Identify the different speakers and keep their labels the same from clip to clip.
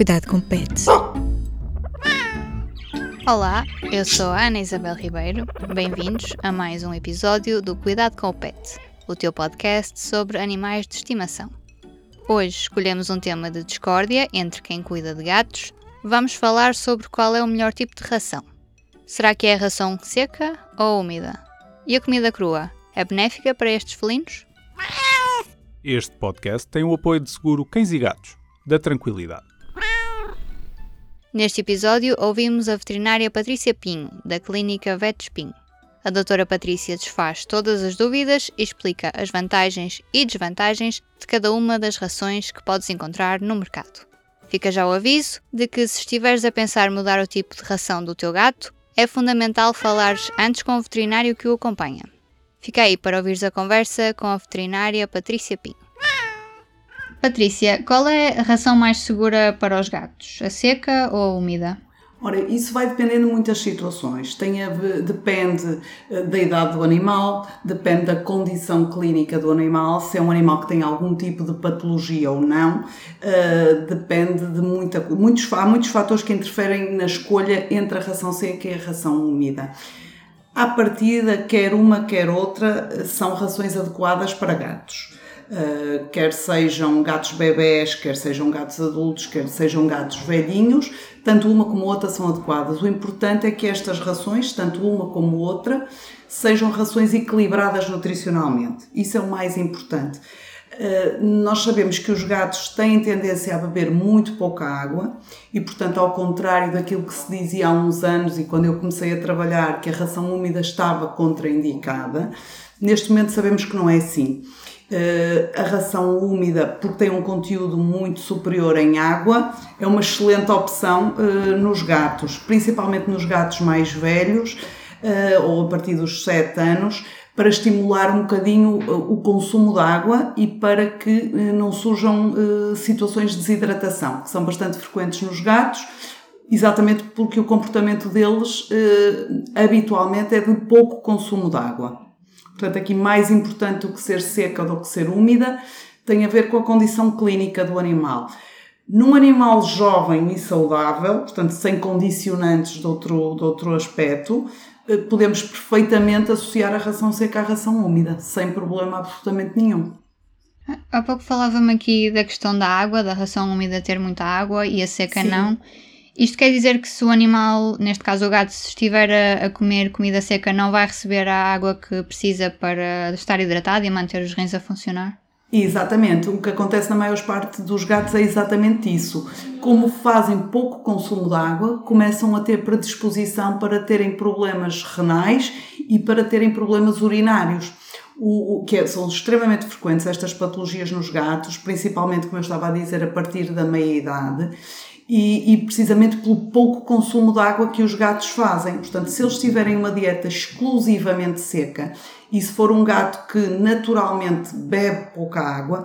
Speaker 1: Cuidado com pets.
Speaker 2: Olá, eu sou a Ana Isabel Ribeiro. Bem-vindos a mais um episódio do Cuidado com o Pet, o teu podcast sobre animais de estimação. Hoje escolhemos um tema de discórdia entre quem cuida de gatos. Vamos falar sobre qual é o melhor tipo de ração. Será que é a ração seca ou úmida? E a comida crua é benéfica para estes felinos?
Speaker 3: Este podcast tem o apoio de seguro Cães e Gatos, da Tranquilidade.
Speaker 2: Neste episódio ouvimos a veterinária Patrícia Pinho, da clínica Vetspin. A doutora Patrícia desfaz todas as dúvidas e explica as vantagens e desvantagens de cada uma das rações que podes encontrar no mercado. Fica já o aviso de que se estiveres a pensar mudar o tipo de ração do teu gato, é fundamental falares antes com o veterinário que o acompanha. Fica aí para ouvires a conversa com a veterinária Patrícia Pinho. Patrícia, qual é a ração mais segura para os gatos? A seca ou a úmida?
Speaker 4: Ora, isso vai dependendo de muitas situações. Tem a, depende eh, da idade do animal, depende da condição clínica do animal, se é um animal que tem algum tipo de patologia ou não, uh, depende de muita, muitos, há muitos fatores que interferem na escolha entre a ração seca e a ração úmida. À partida, quer uma, quer outra, são rações adequadas para gatos. Uh, quer sejam gatos bebés, quer sejam gatos adultos, quer sejam gatos velhinhos, tanto uma como outra são adequadas. O importante é que estas rações, tanto uma como outra, sejam rações equilibradas nutricionalmente. Isso é o mais importante. Uh, nós sabemos que os gatos têm tendência a beber muito pouca água e, portanto, ao contrário daquilo que se dizia há uns anos e quando eu comecei a trabalhar que a ração úmida estava contraindicada, neste momento sabemos que não é assim. Uh, a ração úmida, porque tem um conteúdo muito superior em água, é uma excelente opção uh, nos gatos, principalmente nos gatos mais velhos uh, ou a partir dos 7 anos, para estimular um bocadinho o consumo de água e para que não surjam situações de desidratação, que são bastante frequentes nos gatos, exatamente porque o comportamento deles habitualmente é de pouco consumo de água. Portanto, aqui mais importante do que ser seca do que ser úmida, tem a ver com a condição clínica do animal. Num animal jovem e saudável, portanto, sem condicionantes de outro, de outro aspecto, eh, podemos perfeitamente associar a ração seca à ração úmida, sem problema absolutamente nenhum.
Speaker 2: Há pouco falava-me aqui da questão da água, da ração úmida ter muita água e a seca Sim. não. Isto quer dizer que se o animal, neste caso o gato, se estiver a, a, comer comida seca, não vai receber a água que precisa para estar hidratado e manter os rins a funcionar?
Speaker 4: Exatamente. O que acontece na maior parte dos gatos é exatamente isso. Como fazem pouco consumo de água, começam a ter predisposição para terem problemas renais e para terem problemas urinários. O, o, que é, são extremamente frequentes estas patologias nos gatos, principalmente, como eu estava a dizer, a partir da meia-idade e, e, precisamente pelo pouco consumo de água que os gatos fazem. Portanto, se eles tiverem uma dieta exclusivamente seca e se for um gato que naturalmente bebe pouca água,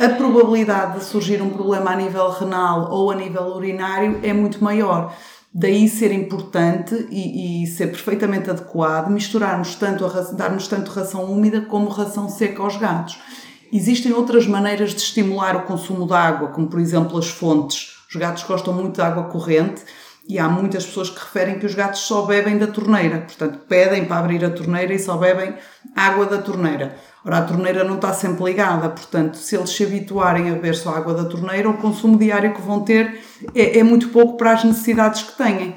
Speaker 4: a probabilidade de surgir um problema a nível renal ou a nível urinário é muito maior. Daí ser importante e, e ser perfeitamente adequado misturarmos tanto a, darmos tanto ração úmida como ração seca aos gatos. Existem outras maneiras de estimular o consumo de água, como por exemplo as fontes os gatos gostam muito de água corrente e há muitas pessoas que referem que os gatos só bebem da torneira, portanto pedem para abrir a torneira e só bebem água da torneira. Ora, a torneira não está sempre ligada, portanto, se eles se habituarem a beber só água da torneira, o consumo diário que vão ter é, é muito pouco para as necessidades que têm.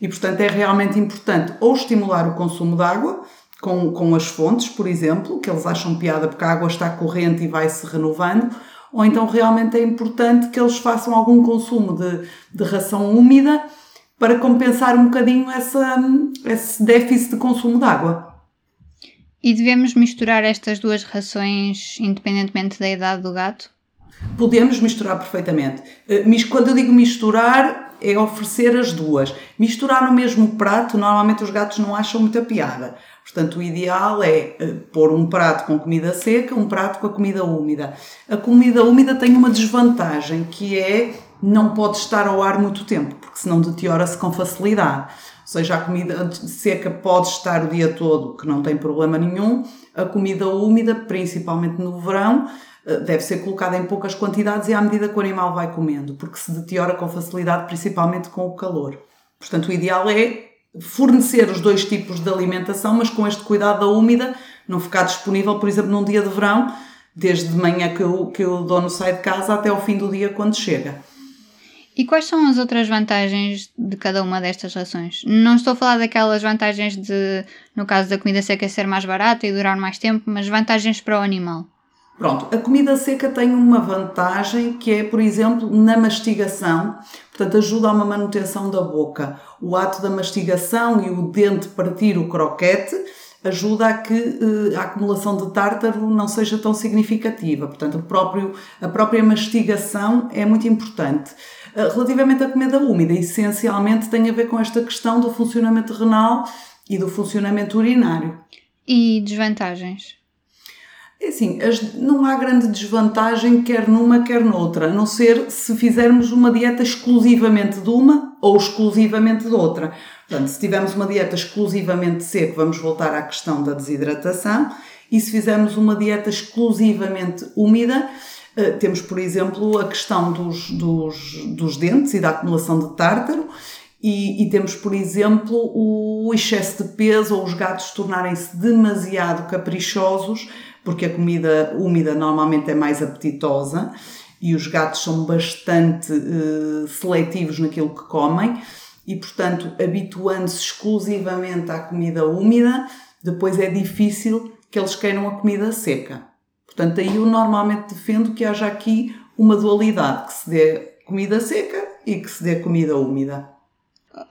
Speaker 4: E, portanto, é realmente importante ou estimular o consumo de água, com, com as fontes, por exemplo, que eles acham piada porque a água está corrente e vai se renovando, ou então realmente é importante que eles façam algum consumo de, de ração úmida para compensar um bocadinho essa, esse déficit de consumo de água.
Speaker 2: E devemos misturar estas duas rações independentemente da idade do gato?
Speaker 4: Podemos misturar perfeitamente. Eh, quando eu digo misturar, é oferecer as duas. Misturar no mesmo prato, normalmente os gatos não acham muita piada. Portanto, o ideal é uh, pôr um prato com comida seca, um prato com a comida úmida. A comida úmida tem uma desvantagem que é não pode estar ao ar muito tempo, porque senão deteriora-se com facilidade. Seja, a comida seca pode estar o dia todo, que não tem problema nenhum. A comida úmida, principalmente no verão, eh, deve ser colocada em poucas quantidades e à medida que o animal vai comendo, porque se deteriora com facilidade, principalmente com o calor. Portanto, o ideal é fornecer os dois tipos de alimentação, mas com este cuidado da úmida, não ficar disponível, por exemplo, num dia de verão, desde de manhã que o, que o dono sai de casa até ao fim do dia quando chega.
Speaker 2: E quais são as outras vantagens de cada uma destas rações? Não estou a falar daquelas vantagens de, no caso da comida seca, ser mais barata e durar mais tempo, mas vantagens para o animal.
Speaker 4: Pronto, a comida seca tem uma vantagem que é, por exemplo, na mastigação, portanto, ajuda a uma manutenção da boca. O ato da mastigação e o dente partir o croquete ajuda a que eh, a acumulação de tártaro não seja tão significativa. Portanto, próprio, a própria mastigação é muito importante. Eh, relativamente à comida úmida, essencialmente tem a ver com esta questão do funcionamento renal e do funcionamento urinário.
Speaker 2: E desvantagens?
Speaker 4: É assim, as, não há grande desvantagem quer numa, quer noutra, a não ser se fizermos uma dieta exclusivamente de uma ou exclusivamente de outra. Portanto, se tivermos uma dieta exclusivamente seca, vamos voltar à questão da desidratação, e se fizermos uma dieta exclusivamente úmida, temos, por exemplo, a questão dos, dos, dos dentes e da acumulação de tártaro, e, e, temos, por exemplo, o excesso de peso ou os gatos tornarem-se demasiado caprichosos, porque a comida úmida normalmente é mais apetitosa e os gatos são bastante uh, seletivos naquilo que comem e, portanto, habituando-se exclusivamente à comida úmida, depois é difícil que eles queiram a comida seca. Portanto, aí eu normalmente defendo que haja aqui uma dualidade, que se dê comida seca e que se dê comida úmida.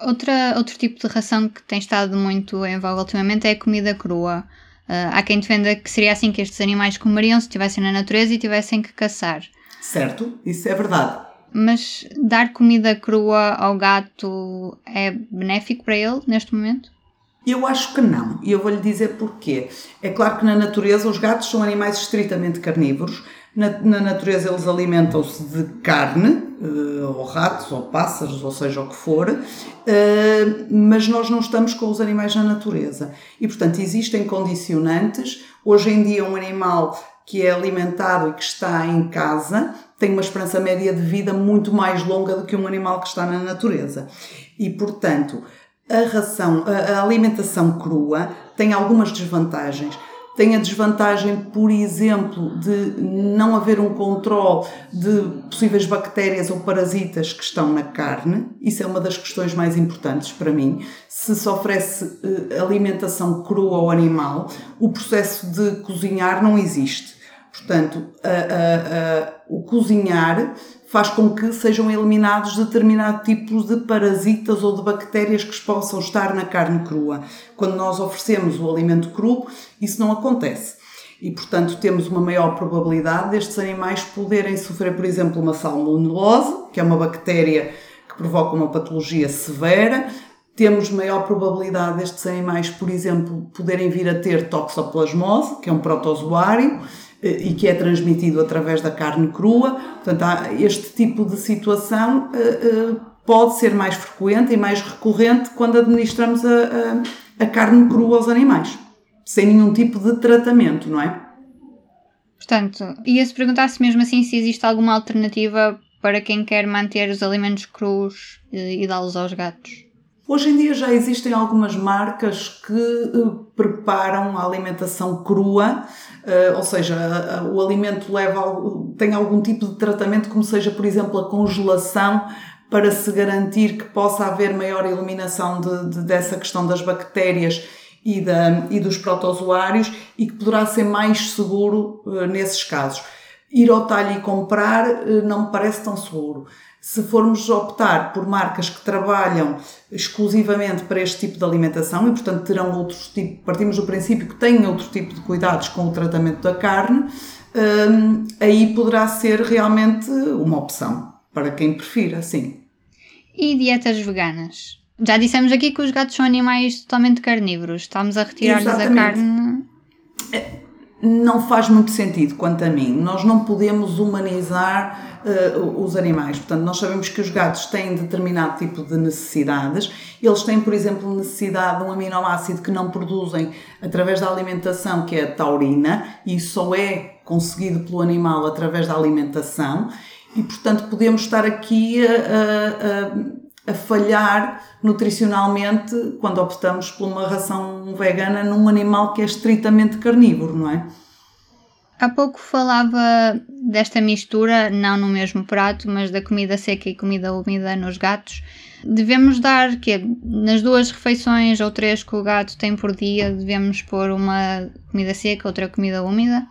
Speaker 2: Outra, outro tipo de ração que tem estado muito em voga ultimamente é a comida crua. Uh, há quem defenda que seria assim que estes animais comeriam se estivessem na natureza e tivessem que caçar.
Speaker 4: Certo, isso é verdade.
Speaker 2: Mas dar comida crua ao gato é benéfico para ele neste momento?
Speaker 4: Eu acho que não, e eu vou-lhe dizer porquê. É claro que na natureza os gatos são animais estritamente carnívoros, na, na natureza eles alimentam-se de carne, uh, ou ratos, ou pássaros, ou seja o que for, uh, mas nós não estamos com os animais na natureza. E, portanto, existem condicionantes. Hoje em dia, um animal que é alimentado e que está em casa tem uma esperança média de vida muito mais longa do que um animal que está na natureza. E, portanto, a ração, a alimentação crua tem algumas desvantagens tem a desvantagem, por exemplo, de não haver um controle de possíveis bactérias ou parasitas que estão na carne. Isso é uma das questões mais importantes para mim. Se se oferece eh, alimentação crua ao animal, o processo de cozinhar não existe. Portanto, a, a, a, o cozinhar faz com que sejam eliminados determinados tipos de parasitas ou de bactérias que possam estar na carne crua. Quando nós oferecemos o alimento cru, isso não acontece. E, portanto, temos uma maior probabilidade destes animais poderem sofrer, por exemplo, uma salmonelose, que é uma bactéria que provoca uma patologia severa. Temos maior probabilidade destes animais, por exemplo, poderem vir a ter toxoplasmose, que é um protozoário e que é transmitido através da carne crua. Portanto, este tipo de situação eh, eh, pode ser mais frequente e mais recorrente quando administramos a, a, a carne crua aos animais, sem nenhum tipo de tratamento, não é?
Speaker 2: Portanto, ia-se perguntar-se mesmo assim se existe alguma alternativa para quem quer manter os alimentos crus e, e dá-los aos gatos.
Speaker 4: Hoje em dia já existem algumas marcas que uh, preparam a alimentação crua, uh, ou seja, o alimento leva, tem algum tipo de tratamento, como seja, por exemplo, a congelação, para se garantir que possa haver maior eliminação de, de, dessa questão das bactérias e, da, e dos protozoários e que poderá ser mais seguro nesses casos. Ir ao talho e comprar não me parece tão seguro. Se formos optar por marcas que trabalham exclusivamente para este tipo de alimentação e, portanto, terão outros tipos, partimos do princípio que têm outro tipo de cuidados com o tratamento da carne, hum, aí poderá ser realmente uma opção para quem prefira, sim.
Speaker 2: E dietas veganas? Já dissemos aqui que os gatos são animais totalmente carnívoros. Estamos a retirar-lhes a carne.
Speaker 4: É, não faz muito sentido, quanto a mim. Nós não podemos humanizar uh, os animais. Portanto, nós sabemos que os gatos têm determinado tipo de necessidades. Eles têm, por exemplo, necessidade de um aminoácido que não produzem através da alimentação, que é a taurina, e só é conseguido pelo animal através da alimentação. E, portanto, podemos estar aqui a, a, a, a falhar nutricionalmente quando optamos por uma ração vegana num animal que é estritamente carnívoro, não é?
Speaker 2: Há pouco falava desta mistura, não no mesmo prato, mas da comida seca e comida úmida nos gatos. Devemos dar que nas duas refeições ou três que o gato tem por dia, devemos pôr uma comida seca, outra comida úmida?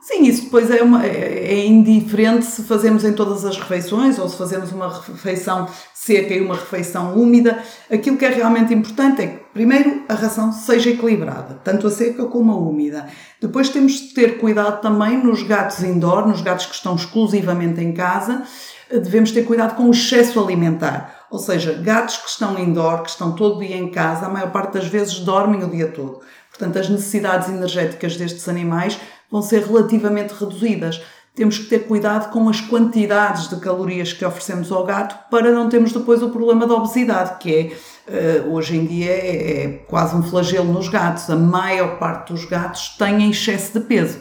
Speaker 4: Sim, isso depois é, uma, é, é indiferente se fazemos em todas as refeições ou se fazemos uma refeição seca e uma refeição úmida. Aquilo que é realmente importante é que, primeiro, a ração seja equilibrada, tanto a seca como a úmida. Depois temos de ter cuidado também nos gatos indoor, nos gatos que estão exclusivamente em casa, devemos ter cuidado com o excesso alimentar. Ou seja, gatos que estão indoor, que estão todo dia em casa, a maior parte das vezes dormem o dia todo. Portanto, as necessidades energéticas destes animais vão ser relativamente reduzidas. Temos que ter cuidado com as quantidades de calorias que oferecemos ao gato para não termos depois o problema da obesidade, que é, eh, hoje em dia, é, é quase um flagelo nos gatos. A maior parte dos gatos tem excesso de peso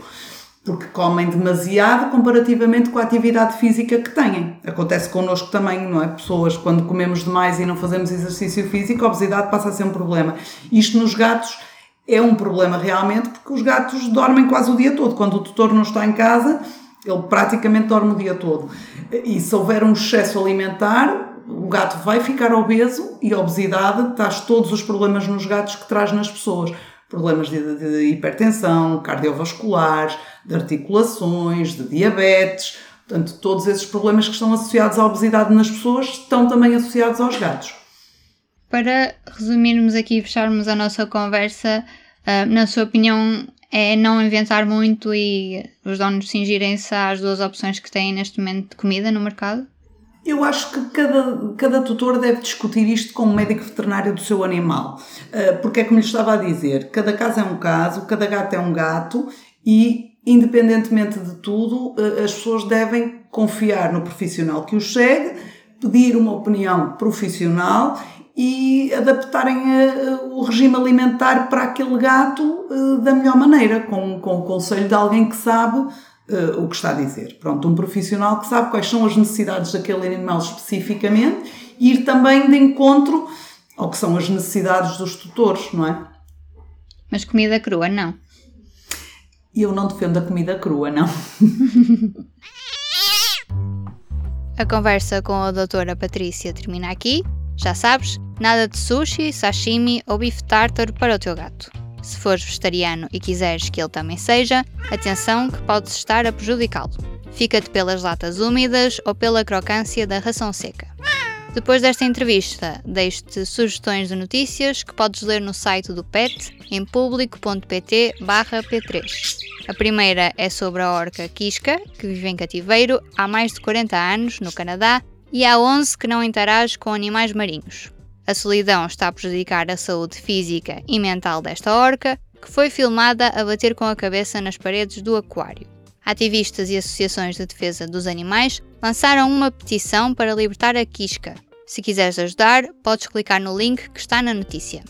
Speaker 4: porque comem demasiado comparativamente com a atividade física que têm. Acontece connosco também, não é? Pessoas, quando comemos demais e não fazemos exercício físico, a obesidade passa a ser um problema. Isto nos gatos é um problema realmente porque os gatos dormem quase o dia todo. Quando o tutor não está em casa, ele praticamente dorme o dia todo. E se houver um excesso alimentar, o gato vai ficar obeso e a obesidade traz todos os problemas nos gatos que traz nas pessoas. Problemas de, de hipertensão, cardiovasculares, de articulações, de diabetes. Portanto, todos esses problemas que estão associados à obesidade nas pessoas estão também associados aos gatos.
Speaker 2: Para resumirmos aqui e fecharmos a nossa conversa, uh, na sua opinião, é não inventar muito e os donos cingirem-se às duas opções que têm neste momento de comida no mercado?
Speaker 4: Eu acho que cada, cada tutor deve discutir isto com o médico veterinário do seu animal. Uh, porque é como lhe estava a dizer, cada caso é um caso, cada gato é um gato e, independentemente de tudo, uh, as pessoas devem confiar no profissional que os segue, pedir uma opinião profissional e adaptarem uh, o regime alimentar para aquele gato uh, da melhor maneira, com, com o conselho de alguém que sabe uh, o que está a dizer. Pronto, um profissional que sabe quais são as necessidades daquele animal especificamente e ir também de encontro ao que são as necessidades dos tutores, não é?
Speaker 2: Mas comida crua, não.
Speaker 4: Eu não defendo a comida crua, não.
Speaker 2: a conversa com a doutora Patrícia termina aqui. Já sabes, nada de sushi, sashimi ou bife tártaro para o teu gato. Se fores vegetariano e quiseres que ele também seja, atenção que podes estar a prejudicá-lo. Fica-te pelas latas úmidas ou pela crocância da ração seca. Depois desta entrevista, deixo-te sugestões de notícias que podes ler no site do PET em público.pt/p3. A primeira é sobre a orca Quisca, que vive em cativeiro há mais de 40 anos no Canadá e há 11 que não interagem com animais marinhos. A solidão está a prejudicar a saúde física e mental desta orca, que foi filmada a bater com a cabeça nas paredes do aquário. Ativistas e associações de defesa dos animais lançaram uma petição para libertar a quisca. Se quiseres ajudar, podes clicar no link que está na notícia.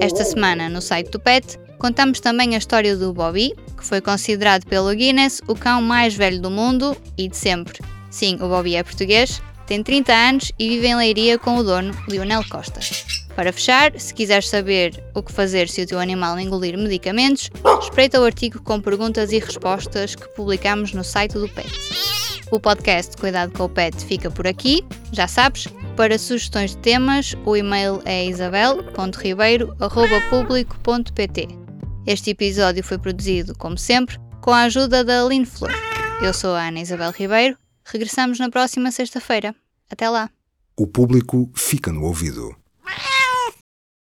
Speaker 2: Esta semana, no site do PET, contamos também a história do Bobby, que foi considerado pelo Guinness o cão mais velho do mundo e de sempre. Sim, o Bobby é português, tem 30 anos e vive em Leiria com o dono, Lionel Costa. Para fechar, se quiseres saber o que fazer se o teu animal engolir medicamentos, espreita o artigo com perguntas e respostas que publicamos no site do PET. O podcast Cuidado com o Pet fica por aqui, já sabes. Para sugestões de temas, o e-mail é isabel.ribeiro.público.pt. Este episódio foi produzido, como sempre, com a ajuda da Aline Flor. Eu sou a Ana Isabel Ribeiro Regressamos na próxima sexta-feira. Até lá!
Speaker 1: O público fica no ouvido.